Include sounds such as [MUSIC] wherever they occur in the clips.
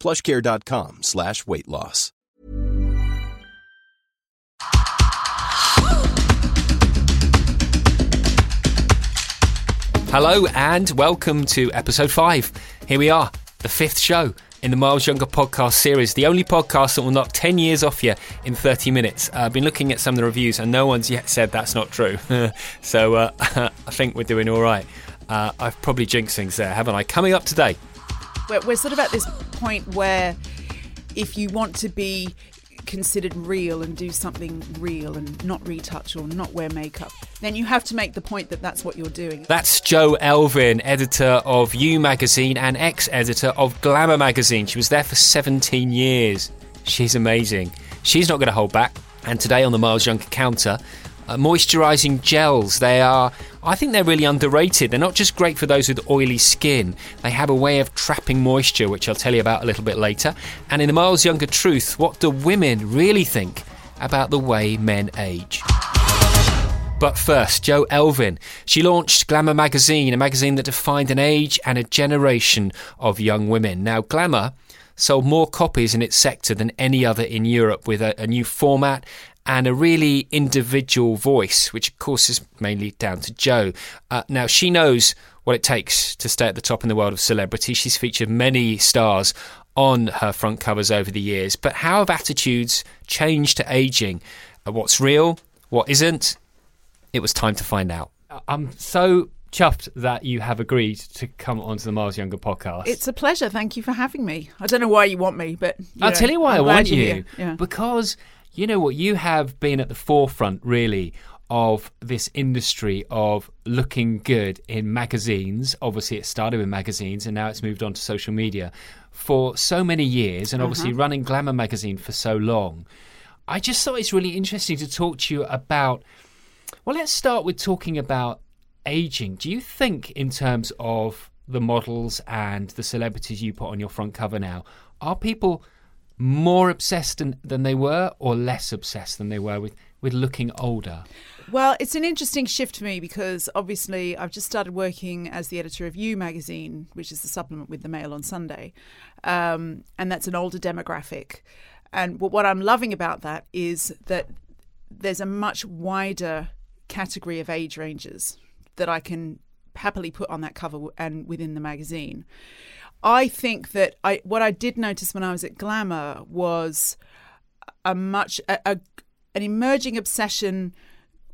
plushcare.com slash weight loss. Hello and welcome to episode five. Here we are, the fifth show in the Miles Younger podcast series, the only podcast that will knock 10 years off you in 30 minutes. Uh, I've been looking at some of the reviews and no one's yet said that's not true. [LAUGHS] so uh, [LAUGHS] I think we're doing all right. Uh, I've probably jinxed things there, haven't I? Coming up today. We're, we're sort of at this point where if you want to be considered real and do something real and not retouch or not wear makeup, then you have to make the point that that's what you're doing. That's Jo Elvin, editor of You magazine and ex editor of Glamour magazine. She was there for 17 years. She's amazing. She's not going to hold back. And today on the Miles Younger counter, uh, moisturizing gels. They are, I think they're really underrated. They're not just great for those with oily skin, they have a way of trapping moisture, which I'll tell you about a little bit later. And in the Miles Younger Truth, what do women really think about the way men age? But first, Jo Elvin. She launched Glamour magazine, a magazine that defined an age and a generation of young women. Now, Glamour sold more copies in its sector than any other in Europe with a, a new format and a really individual voice, which of course is mainly down to Jo. Uh, now, she knows what it takes to stay at the top in the world of celebrity. She's featured many stars on her front covers over the years. But how have attitudes changed to aging? Uh, what's real? What isn't? It was time to find out. I'm so chuffed that you have agreed to come onto the Miles Younger podcast. It's a pleasure. Thank you for having me. I don't know why you want me, but I'll know, tell you why I'm I want you're here. Yeah. Because you know what, you have been at the forefront really of this industry of looking good in magazines. Obviously, it started with magazines and now it's moved on to social media for so many years, and obviously mm-hmm. running Glamour magazine for so long. I just thought it's really interesting to talk to you about. Well, let's start with talking about aging. Do you think, in terms of the models and the celebrities you put on your front cover now, are people more obsessed than, than they were or less obsessed than they were with, with looking older? Well, it's an interesting shift for me because obviously I've just started working as the editor of You magazine, which is the supplement with the Mail on Sunday, um, and that's an older demographic. And what what I'm loving about that is that there's a much wider category of age ranges that I can happily put on that cover and within the magazine. I think that I what I did notice when I was at Glamour was a much a, a, an emerging obsession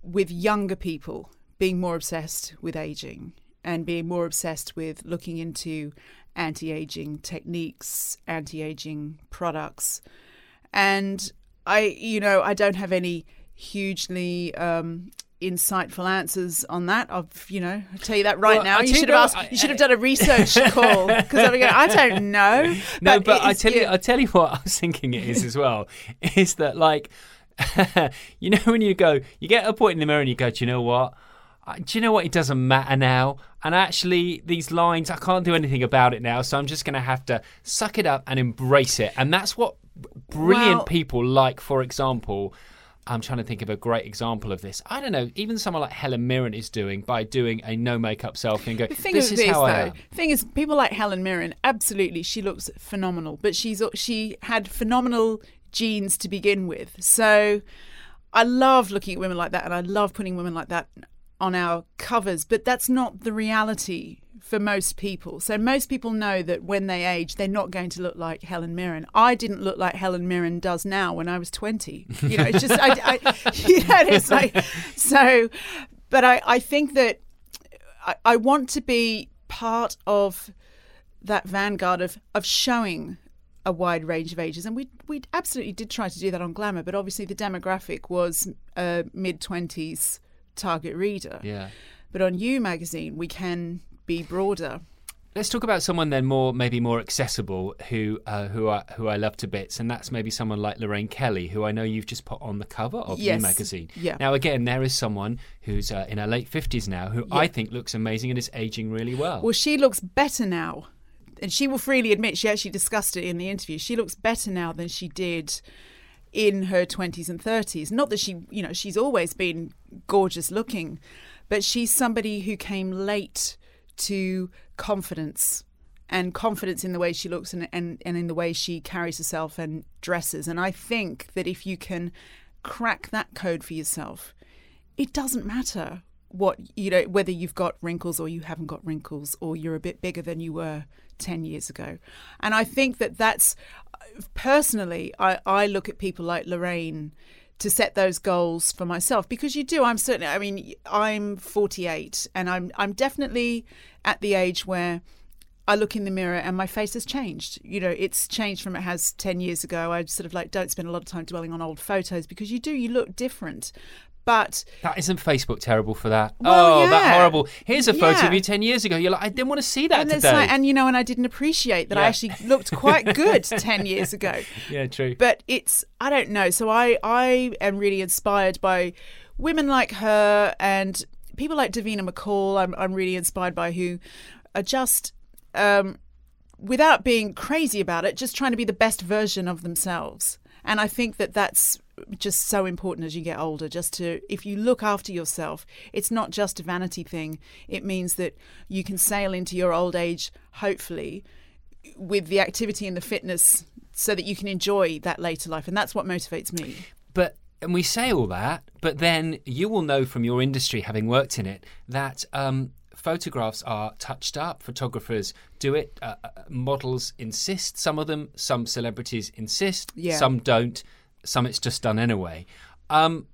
with younger people being more obsessed with aging and being more obsessed with looking into anti-aging techniques, anti-aging products. And I you know, I don't have any hugely um, insightful answers on that. I've, you know, I'll tell you that right Well, now. I You should have asked. You should have done a research [LAUGHS] call because I'm going. I don't know. No, but, I it's- tell you, yeah. I tell you what I was thinking it is as well. [LAUGHS] is that like, [LAUGHS] you know, when you go, you get a point in the mirror and you go, do you know what? Do you know what? It doesn't matter now. And actually, these lines, I can't do anything about it now. So I'm just going to have to suck it up and embrace it. And that's what brilliant Well- people like, for example. I'm trying to think of a great example of this. I don't know. Even someone like Helen Mirren is doing by doing a no makeup selfie and go, The thing "This is is how I though. am." Thing is, people like Helen Mirren, absolutely, she looks phenomenal. But she's she had phenomenal genes to begin with. So I love looking at women like that, and I love putting women like that on our covers, but that's not the reality for most people. So most people know that when they age, they're not going to look like Helen Mirren. I didn't look like Helen Mirren does now when I was 20. You know, it's just, I, I, [LAUGHS] you know, it's like, so, but I, I think that I, I want to be part of that vanguard of, of showing a wide range of ages. And we we absolutely did try to do that on Glamour, but obviously the demographic was a mid 20s target reader. Yeah. But on You magazine, we can be broader. Let's talk about someone then more, maybe more accessible, who uh, who I who I love to bits, and that's maybe someone like Lorraine Kelly, who I know you've just put on the cover of Yes. You magazine. Yeah. Now again, there is someone who's uh, in her late fifties now, who I think looks amazing and is aging really well. Well, she looks better now. And she will freely admit, she actually discussed it in the interview. She looks better now than she did in her 20s and 30s. Not that she, you know, she's always been gorgeous looking, but she's somebody who came late to confidence and confidence in the way she looks and, and, and in the way she carries herself and dresses. And I think that if you can crack that code for yourself, it doesn't matter what you know whether you've got wrinkles or you haven't got wrinkles or you're a bit bigger than you were 10 years ago and i think that that's personally i, I look at people like lorraine to set those goals for myself because you do i'm certainly i mean i'm 48 and i'm i'm definitely at the age where I look in the mirror and my face has changed. You know, it's changed from it has 10 years ago. I sort of like don't spend a lot of time dwelling on old photos because you do, you look different. But that isn't Facebook terrible for that? Well, oh, that horrible! Here's a photo Yeah. of you ten years ago. You're like, I didn't want to see that and, today. like, and you know, and I didn't appreciate that I actually looked quite [LAUGHS] good 10 years ago. yeah, true. But it's, I don't know. So I, I am really inspired by women like her and people like Davina McCall. I'm, I'm really inspired by who are just, um, without being crazy about it, just trying to be the best version of themselves. And I think that that's just so important as you get older. Just to, if you look after yourself, it's not just a vanity thing. It means that you can sail into your old age, hopefully, with the activity and the fitness so that you can enjoy that later life. And that's what motivates me. But and we say all that, but then you will know from your industry, having worked in it, that um, photographs are touched up. Photographers do it. Uh, uh, models insist. Some of them. Some celebrities insist. Yeah. Some don't. Some it's just done anyway. Um,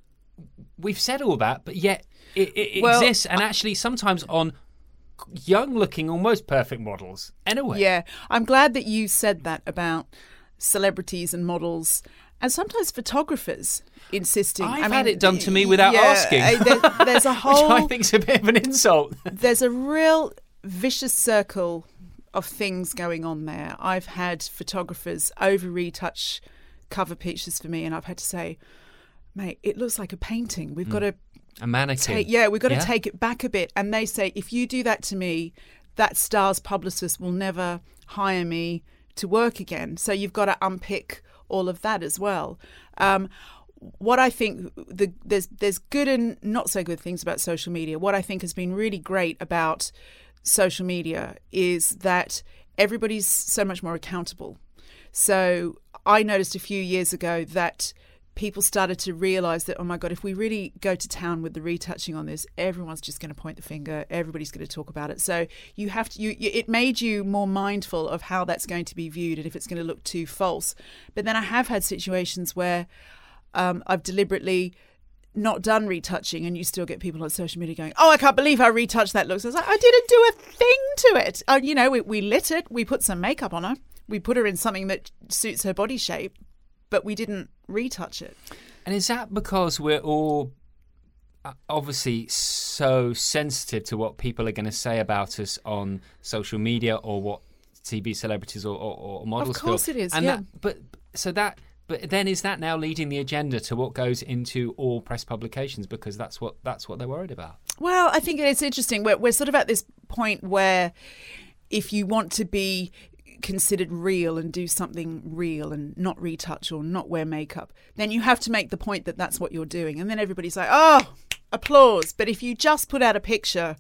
we've said all that, but yet it, it Well, exists, and actually sometimes on young-looking, almost perfect models. Anyway. Yeah, I'm glad that you said that about celebrities and models and sometimes photographers insisting. I've I mean, had it done to me without yeah, asking. there- there's a whole. [LAUGHS] Which I think's a bit of an insult. [LAUGHS] there's a real vicious circle of things going on there. I've had photographers over retouch cover pictures for me, and I've had to say, mate, it looks like a painting. We've hmm. got to A mannequin. take, yeah, we've got to take it back a bit. And they say, if you do that to me, that star's publicist will never hire me to work again. So you've got to unpick all of that as well. Um, what I think the, there's there's good and not so good things about social media. What I think has been really great about social media is that everybody's so much more accountable. So I noticed a few years ago that people started to realize that oh my god if we really go to town with the retouching on this everyone's just going to point the finger everybody's going to talk about it. So you have to you, it made you more mindful of how that's going to be viewed and if it's going to look too false. But then i have had situations where um, i've deliberately not done retouching and you still get people on social media going oh i can't believe how retouched that looks. I was like i didn't do a thing to it. Uh, you know we, we lit it we put some makeup on her we put her in something that suits her body shape but we didn't retouch it And is that because we're all uh, obviously so sensitive to what people are going to say about us on social media or what TV celebrities or, or, or models feel? Of course it is, And yeah. that, but so that. But then is that now leading the agenda to what goes into all press publications because that's what that's what they're worried about. Well, I think it's interesting. We're, we're sort of at this point where if you want to be considered real and do something real and not retouch or not wear makeup, then you have to make the point that that's what you're doing. And then everybody's like, oh, applause. But if you just put out a picture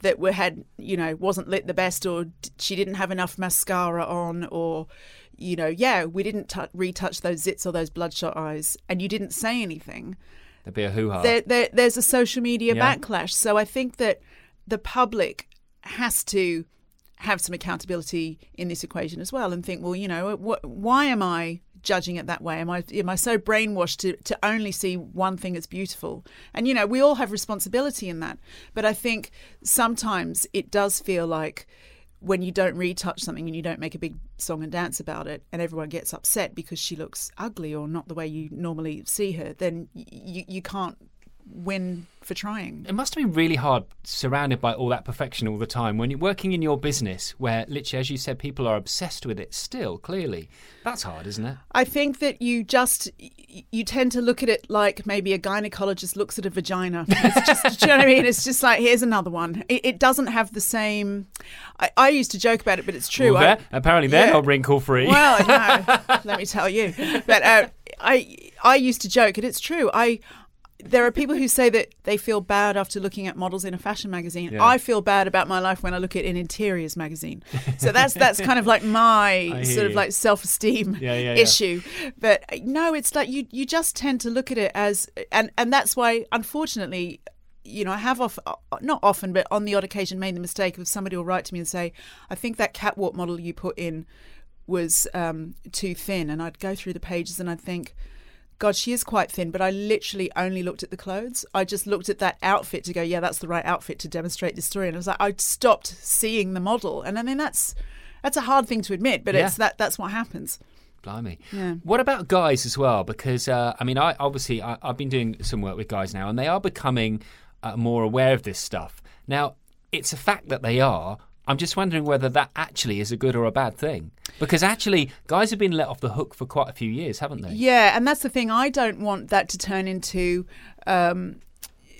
that we had, you know, wasn't lit the best or she didn't have enough mascara on or, you know, yeah, we didn't tou retouch those zits or those bloodshot eyes and you didn't say anything, there'd be a hoo ha. there, there, there's a social media Yeah. backlash. So I think that the public has to have some accountability in this equation as well, and think, well, you know, wh- why am I judging it that way? Am I am I so brainwashed to to only see one thing as beautiful? And you know, we all have responsibility in that. But I think sometimes it does feel like when you don't retouch something and you don't make a big song and dance about it and everyone gets upset because she looks ugly or not the way you normally see her then you, you can't win for trying It must have been really hard surrounded by all that perfection all the time when you're working in your business where literally as you said people are obsessed with it still clearly. That's hard, isn't it? I think that you just you tend to look at it like maybe a gynecologist looks at a vagina. It's just, [LAUGHS] do you know what I mean? It's just like here's another one. It, it doesn't have the same. I, I used to joke about it, but it's true. Well, they're- apparently they're yeah. not wrinkle free. Well, no, [LAUGHS] let me tell you. But uh, I I used to joke, and it's true. I there are people who say that they feel bad after looking at models in a fashion magazine. Yeah. I feel bad about my life when I look at an interiors magazine. So that's that's kind of like my [LAUGHS] sort of like self esteem Yeah, yeah, yeah. issue. But uh, no, it's like you you just tend to look at it as and and that's why unfortunately you know, I have off, not often, but on the odd occasion made the mistake of somebody will write to me and say, I think that catwalk model you put in was um, too thin. And I'd go through the pages and I'd think, God, she is quite thin, but I literally only looked at the clothes. I just looked at that outfit to go, yeah, that's the right outfit to demonstrate this story. And I was like, I stopped seeing the model. And I mean, that's that's a hard thing to admit, but Yeah. it's that that's what happens. Blimey. Yeah. What about guys as well? Because uh, I mean, I obviously I, I've been doing some work with guys now, and they are becoming uh, more aware of this stuff. Now, it's a fact that they are. I'm just wondering whether that actually is a good or a bad thing. Because actually, guys have been let off the hook for quite a few years, haven't they? Yeah, and that's the thing. I don't want that to turn into, um,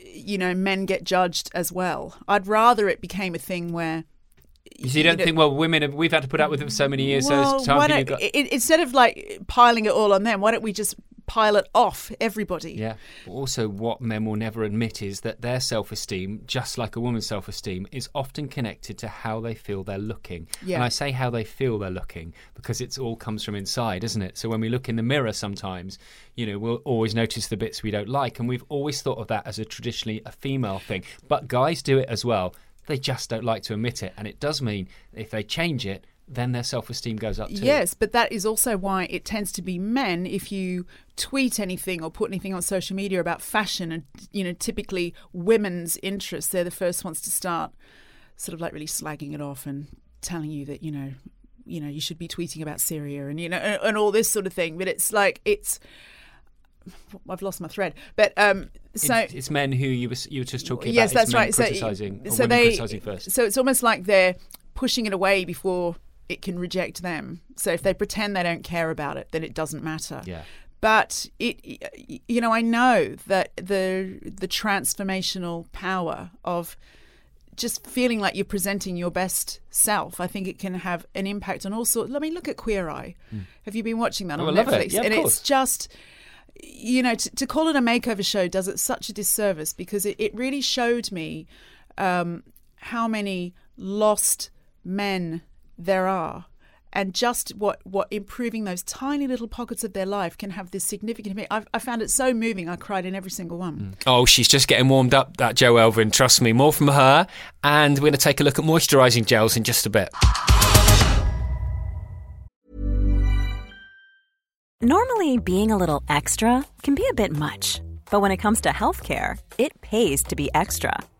you know, men get judged as well. I'd rather it became a thing where. So you don't know- think, well, women have, we've had to put up with it for so many years, so it's time why don't, go- i- i- instead of like piling it all on them, why don't we just pile it off everybody? Yeah. Also, what men will never admit is that their self esteem, just like a woman's self esteem, is often connected to how they feel they're looking. Yeah. And I say how they feel they're looking because it's all comes from inside, isn't it? So when we look in the mirror sometimes, you know, we'll always notice the bits we don't like. And we've always thought of that as a traditionally a female thing. But guys do it as well. They just don't like to admit it. And it does mean if they change it, then their self esteem goes up too. Yes, but that is also why it tends to be men if you tweet anything or put anything on social media about fashion and you know typically women's interests they're the first ones to start sort of like really slagging it off and telling you that you know you know you should be tweeting about Syria and you know and, and all this sort of thing but it's like it's I've lost my thread but um so it's, it's men who you were, you were just talking yes, about. Yes that's right. So, Criticizing, or so women they, criticizing first. so it's almost like they're pushing it away before it can reject them. So if they pretend they don't care about it, then it doesn't matter. Yeah. But it, you know, I know that the the transformational power of just feeling like you're presenting your best self, I think it can have an impact on all sorts. Let me look at Queer Eye. Have you been watching that. Oh, on I love it. Netflix? Yeah, of and it's just you know, to, to call it a makeover show does it such a disservice because it, it really showed me um, how many lost men there are. And just what, what improving those tiny little pockets of their life can have this significant. I, I found it so moving. I cried in every single one. Mm. Oh, she's just getting warmed up, that Jo Elvin. Trust me, more from her. And we're going to take a look at moisturising gels in just a bit. Normally, being a little extra can be a bit much, but when it comes to healthcare, it pays to be extra.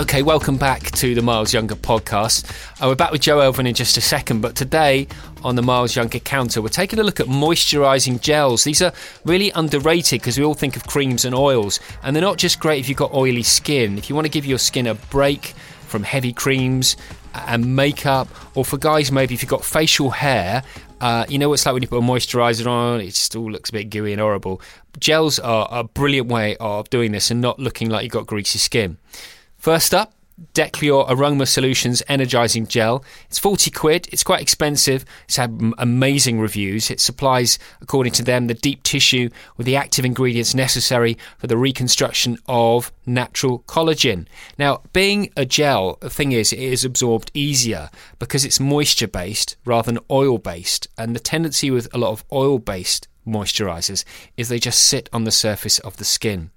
Okay, welcome back to the Miles Younger podcast. Uh, we're back with Jo Elvin in just a second, but today on the Miles Younger counter, we're taking a look at moisturising gels. These are really underrated because we all think of creams and oils, and they're not just great if you've got oily skin. If you want to give your skin a break from heavy creams and makeup, or for guys, maybe if you've got facial hair, uh, you know what it's like when you put a moisturiser on, it just all looks a bit gooey and horrible. Gels are a brilliant way of doing this and not looking like you've got greasy skin. First up, Decleor Aroma Solutions Energizing Gel. It's 40 quid. It's quite expensive. It's had amazing reviews. It supplies, according to them, the deep tissue with the active ingredients necessary for the reconstruction of natural collagen. Now, being a gel, the thing is, it is absorbed easier because it's moisture based rather than oil based. And the tendency with a lot of oil based moisturizers is they just sit on the surface of the skin.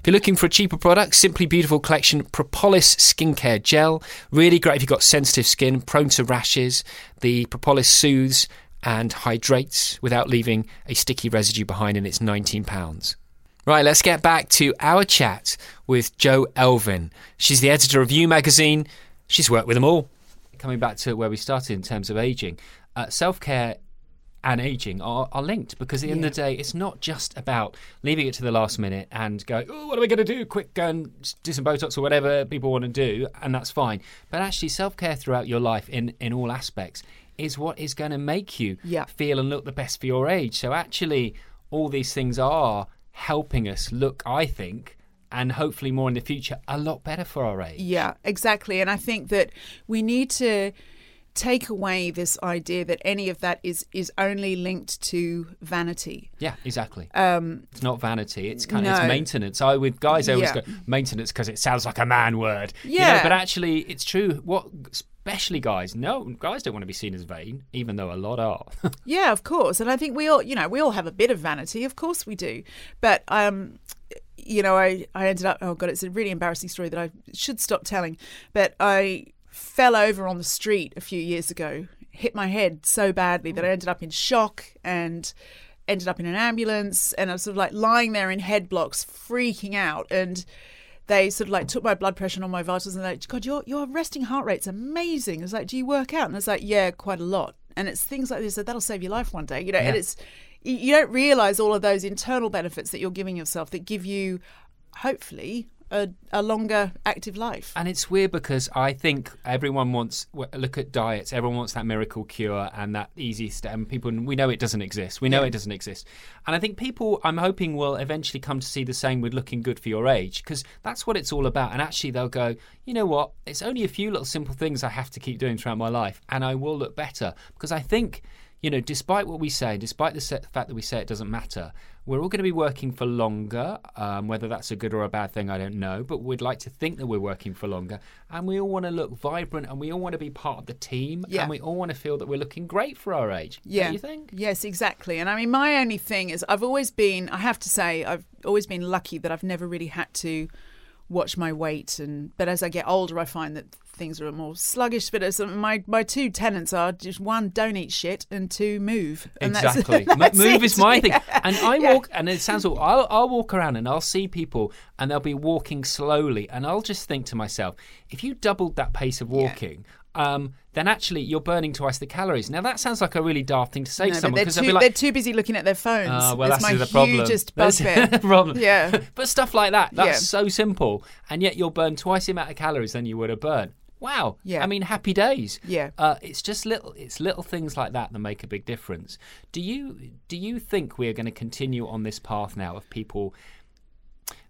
If you're looking for a cheaper product, Simply Beautiful Collection Propolis Skincare Gel. Really great if you've got sensitive skin, prone to rashes. The Propolis soothes and hydrates without leaving a sticky residue behind, and it's £19. Right, let's get back to our chat with Jo Elvin. She's the editor of You magazine. She's worked with them all. Coming back to where we started in terms of aging, uh, self care and aging are, are linked because at the yeah. end of the day, it's not just about leaving it to the last minute and going, oh, what are we going to do? Quick, go and do some Botox or whatever people want to do, and that's fine. But actually, self care throughout your life in, in all aspects is what is going to make you yeah. feel and look the best for your age. So, actually, all these things are helping us look, I think, and hopefully more in the future, a lot better for our age. Yeah, exactly. And I think that we need to take away this idea that any of that is is only linked to vanity. Yeah, exactly. Um, it's not vanity. It's kind of it's maintenance. I with guys I always yeah. go maintenance because it sounds like a man word. Yeah, you know, but actually it's true. What especially guys no guys don't want to be seen as vain even though a lot are [LAUGHS] yeah of course and i think we all you know we all have a bit of vanity of course we do but um you know i i ended up oh god it's a really embarrassing story that i should stop telling but i fell over on the street a few years ago, hit my head so badly that I mm. ended up in shock and ended up in an ambulance. And I was sort of like lying there in head blocks, freaking out. And they sort of like took my blood pressure and all my vitals and they're like, God, your, your resting heart rate's amazing. I was like, Do you work out? And it's like, Yeah, quite a lot. And it's things like this that that'll save your life one day, you know. Yeah. And it's you don't realize all of those internal benefits that you're giving yourself that give you, hopefully, a, a, longer active life. And it's weird because I think everyone wants look at diets. Everyone wants that miracle cure and that easy step. And people, we know it doesn't exist. We know yeah. it doesn't exist. And I think people, I'm hoping, will eventually come to see the same with looking good for your age because that's what it's all about. And actually, they'll go, you know what? It's only a few little simple things I have to keep doing throughout my life, and I will look better because I think you know, despite what we say, despite the fact that we say it doesn't matter, we're all going to be working for longer. Um, whether that's a good or a bad thing, I don't know. But we'd like to think that we're working for longer. And we all want to look vibrant and we all want to be part of the team. Yeah. And we all want to feel that we're looking great for our age. Yeah. you think? Yes, exactly. And I mean, my only thing is I've always been, I have to say, I've always been lucky that I've never really had to watch my weight and but as I get older I find that things are more sluggish. But um, my my two tenants are just one, don't eat shit, and two, move. And exactly, [LAUGHS] that's, that's move it. is my thing. Yeah. And I walk, and it sounds. All, I'll I'll walk around and I'll see people, and they'll be walking slowly, and I'll just think to myself, if you doubled that pace of walking. Yeah. Um, then actually you're burning twice the calories. Now that sounds like a really daft thing to say no, to someone because they're, like, they're, too busy looking at their phones. Uh, well, that's, that's my the problem. hugest [LAUGHS] bugbear. [LAUGHS] problem. Yeah, [LAUGHS] but stuff like that, that's yeah. so simple, and yet you'll burn twice the amount of calories than you would have burned. Wow. Yeah. I mean, happy days. Yeah. Uh, it's just little. It's little things like that that make a big difference. Do you do you think we are going to continue on this path now of people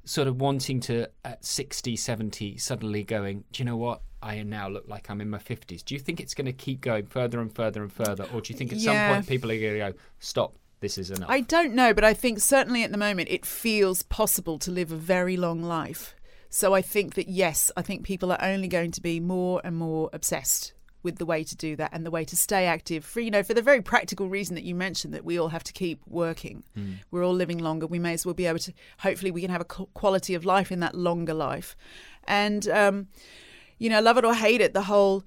sort of wanting to at 60, 70 suddenly going, do you know what? I now look like I'm in my 50s. Do you think it's going to keep going further and further and further? Or do you think at Yeah. some point people are going to go, stop, this is enough? I don't know, but I think certainly at the moment it feels possible to live a very long life. So I think that yes, I think people are only going to be more and more obsessed with the way to do that and the way to stay active for you know for the very practical reason that you mentioned that we all have to keep working. We're all living longer. We may as well be able to hopefully we can have a quality of life in that longer life. And um you know, love it or hate it, the whole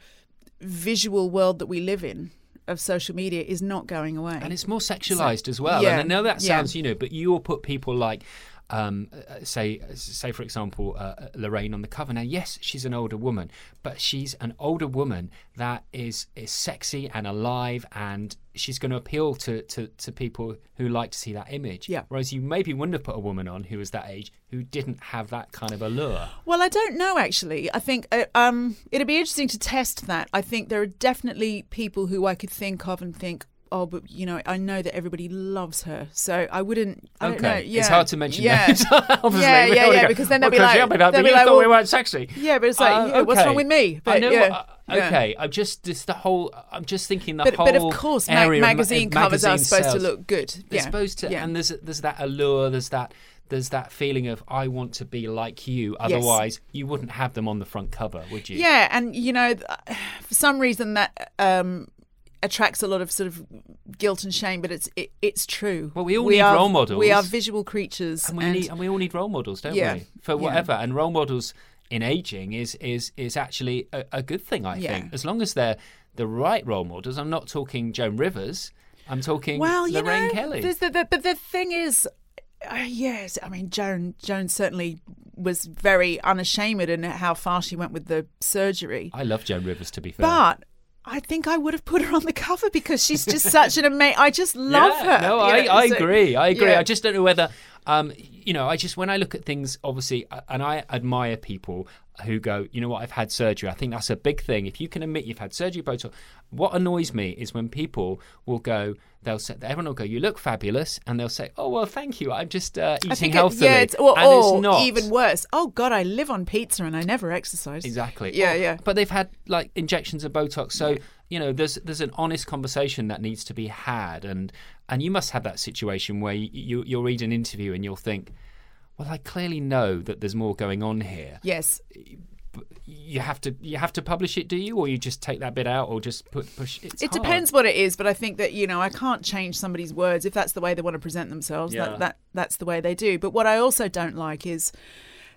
visual world that we live in of social media is not going away. and it's more sexualized as well. yeah, and I know that yeah. sounds, you know, but you will put people like, um, uh, say, say for example, uh, Lorraine on the cover. Now, yes, she's an older woman, but she's an older woman that is is sexy and alive, and she's going to appeal to, to to people who like to see that image. Yeah. Whereas you maybe wouldn't have put a woman on who was that age who didn't have that kind of allure. Well, I don't know actually. I think uh, um, it'd be interesting to test that. I think there are definitely people who I could think of and think, oh, but you know, I know that everybody loves her, so I wouldn't. I don't know. Okay, Yeah. it's hard to mention yeah. names. [LAUGHS] Obviously, yeah, yeah, yeah. go, Because then they'll be like, they'll be you like, thought we well- weren't sexy. Yeah, but it's like, Uh, yeah, what's wrong with me? I But, know. yeah, what- yeah. okay, I'm just just the whole. I'm just thinking the But, whole. but of course, ma- area of magazine covers are supposed sales. to look good. They're yeah. supposed to, Yeah. and there's there's that allure. There's that there's that feeling of I want to be like you. Otherwise, you wouldn't have them on the front cover, would you? Yeah, and you know, [SIGHS] for some reason that um, attracts a lot of sort of guilt and shame, but it's it, it's true. Well, we all need are, role models. We are visual creatures, and we need and we all need role models, don't Yeah. we? For Yeah. whatever, and role models in aging is is is actually a, a good thing. I Yeah. think as long as they're the right role models. I'm not talking Joan Rivers. I'm talking well, you Lorraine know, Kelly. the, the, but the thing is, uh, yes, I mean, Joan Joan certainly was very unashamed in how far she went with the surgery, I love Joan Rivers to be fair. but. I think I would have put her on the cover because she's just such an amazing. I just love Yeah, her. No, I, know, I so- agree. I agree. yeah. I just don't know whether, um, you know, I just when I look at things, obviously, uh, and I admire people who go, you know what, I've had surgery. I think that's a big thing. If you can admit you've had surgery, Botox. What annoys me is when people will go, they'll say, everyone will go, you look fabulous, and they'll say, oh well, thank you. I'm just uh, eating it- healthily, yeah, it's, or, and or it's not even worse. Oh God, I live on pizza and I never exercise. Exactly. Yeah, Or- yeah. But they've had like injections of Botox, so you know there's there's an honest conversation that needs to be had, and and you must have that situation where you, you you'll read an interview and you'll think, well, I clearly know that there's more going on here. Yes. You have to you have to publish it, do you, or you just take that bit out, or just put push? It's it hard. depends what it is, but I think that you know I can't change somebody's words if that's the way they want to present themselves. Yeah. That that that's the way they do. But what I also don't like is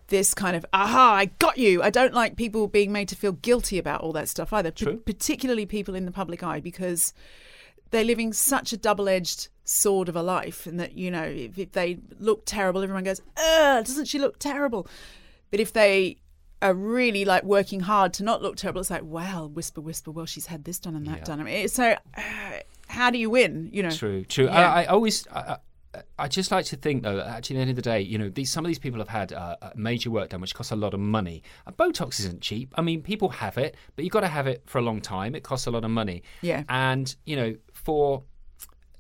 this kind of aha, I got you. I don't like people being made to feel guilty about all that stuff either. P- particularly people in the public eye because they're living such a double-edged sword of a life, and that you know if, if they look terrible, everyone goes, "Ugh, doesn't she look terrible?" But if they are really like working hard to not look terrible, it's like, well, whisper, whisper. Well, she's had this done and that Yeah. done. I mean, so uh, how do you win? You know, True, true. Yeah. I, I always, I, I- just like to think though. that Actually, at the end of the day, you know, these some of these people have had uh, uh, major work done, which costs a lot of money. And Botox isn't cheap. I mean, people have it, but you've got to have it for a long time. It costs a lot of money. Yeah. And you know, for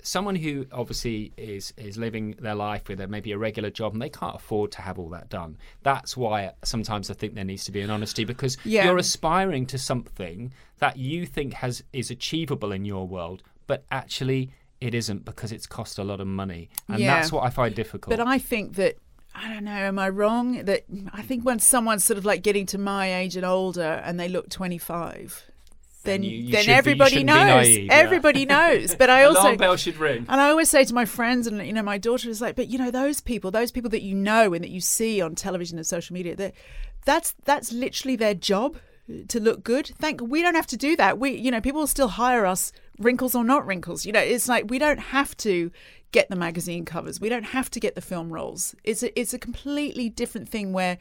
someone who obviously is is living their life with a, maybe a regular job and they can't afford to have all that done. That's why sometimes I think there needs to be an honesty because Yeah. you're aspiring to something that you think has is achievable in your world, but actually it isn't because it's cost a lot of money, and Yeah. that's what I find difficult. But I think that I don't know. Am I wrong? That mm, I think when someone's sort of like getting to my age and older, and they look twenty five. Then, you- you then should be- you everybody be knows. naive, yeah. everybody [LAUGHS] knows. But I also alarm bell should ring. And I always say to my friends, and you know, my daughter is like, but you know, those people, those people that you know and that you see on television and social media, that that's that's literally their job to look good. Thank we don't have to do that. We, you know, people will still hire us, wrinkles or not wrinkles. You know, it's like we don't have to get the magazine covers. We don't have to get the film roles. It's a, it's a completely different thing where.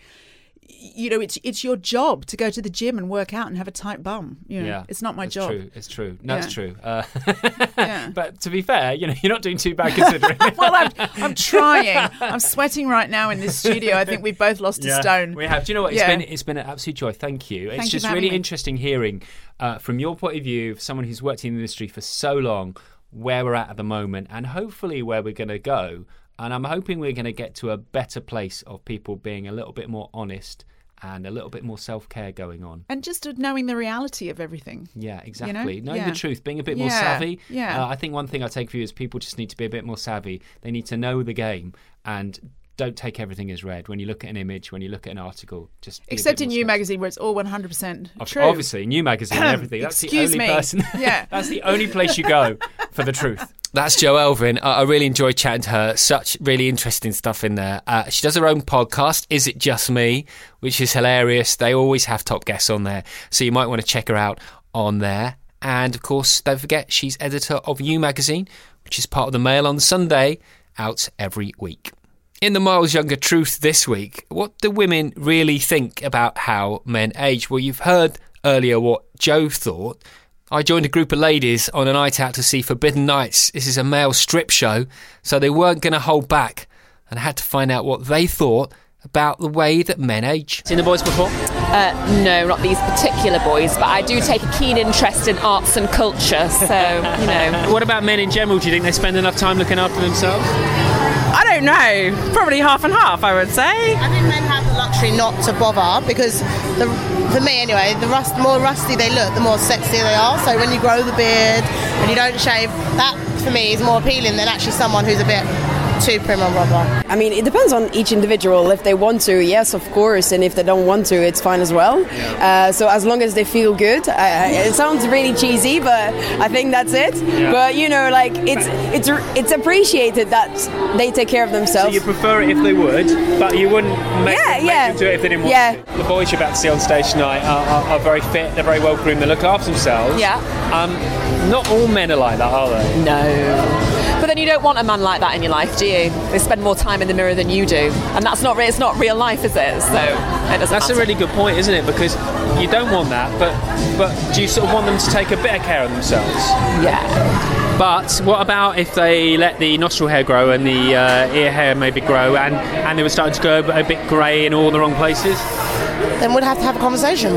You know, it's it's your job to go to the gym and work out and have a tight bum. You know, yeah, it's not my job. True, it's true. No, it's true. Uh, [LAUGHS] Yeah. [LAUGHS] But to be fair, you know, you're not doing too bad considering. [LAUGHS] well, I'm, I'm trying. I'm sweating right now in this studio. I think we've both lost a stone. We have. Do you know what? It's Yeah. been it's been an absolute joy. Thank you. Thank it's you just for having really me. interesting hearing uh, from your point of view, someone who's worked in the industry for so long, where we're at at the moment, and hopefully where we're going to go And I'm hoping we're going to get to a better place of people being a little bit more honest and a little bit more self care going on. And just knowing the reality of everything. Yeah, exactly. Knowing Yeah. the truth, being a bit more savvy. yeah. Uh, I think one thing I take for you is people just need to be a bit more savvy. They need to know the game and don't take everything as read. When you look at an image, when you look at an article, just Except in New. Magazine, where it's all 100% Ob- true. Obviously, new magazine and everything. That's the Excuse only me. person. Yeah. [LAUGHS] that's the only place you go for the truth. [LAUGHS] That's Jo Elvin. I I really enjoyed chatting to her. Such really interesting stuff in there. Uh, she does her own podcast, Is It Just Me? Which is hilarious. They always have top guests on there. So you might want to check her out on there. And of course, don't forget, she's editor of You Magazine, which is part of the Mail on Sunday, out every week. In the Miles Younger Truth this week, what do women really think about how men age? Well, you've heard earlier what Jo thought. I joined a group of ladies on a night out to see Forbidden Nights. This is a male strip show, so they weren't going to hold back and I had to find out what they thought about the way that men age. Seen the boys before? Uh, no, not these particular boys, but I do take a keen interest in arts and culture, so, you know. [LAUGHS] What about men in general? Do you think they spend enough time looking after themselves? I don't know. Probably half and half, I would say. I think men have the luxury not to bother because, the, for me anyway, the rust, more rusty they look, the more sexy they are. So when you grow the beard and you don't shave, that for me is more appealing than actually someone who's a bit too prim and. I mean, it depends on each individual. If they want to, yes, of course, and if they don't want to, it's fine as well. Uh, so as long as they feel good, I, I, it sounds really cheesy, but I think that's it. But you know, like it's it's it's appreciated that they take care of themselves. You prefer it if they would, but you wouldn't make, Yeah, make yeah. them do it if they didn't want Yeah. The boys you're about to see on stage tonight are, are, are very fit, they're very well groomed, they look after themselves. Yeah. Um, not all men are like that, are they? No. But then you don't want a man like that in your life, do you? They spend more time in the mirror than you do. And that's not it's not real life, is it? So it doesn't That's a really good point, isn't it? Because you don't want that, but but do you sort of want them to take a bit of care of themselves? Yeah. But what about if they let the nostril hair grow and the uh, ear hair maybe grow and, and they were starting to go a bit grey in all the wrong places? Then we'd have to have a conversation.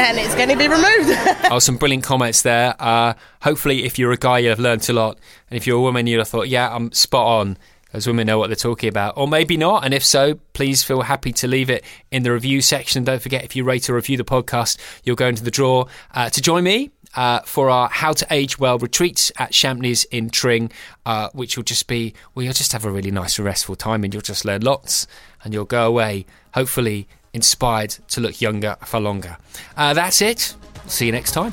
And it's going to be removed. [LAUGHS] oh, some brilliant comments there. Uh, hopefully, if you're a guy, you'll have learnt a lot. And if you're a woman, you'll have thought, yeah, I'm spot on. Those women know what they're talking about. Or maybe not. And if so, please feel happy to leave it in the review section. Don't forget, if you rate or review the podcast, you'll go into the draw uh, to join me. Uh, for our How to Age Well retreats at Champneys in Tring, uh, which will just be, well, you'll just have a really nice restful time and you'll just learn lots and you'll go away, hopefully, inspired to look younger for longer. Uh, that's it. See you next time.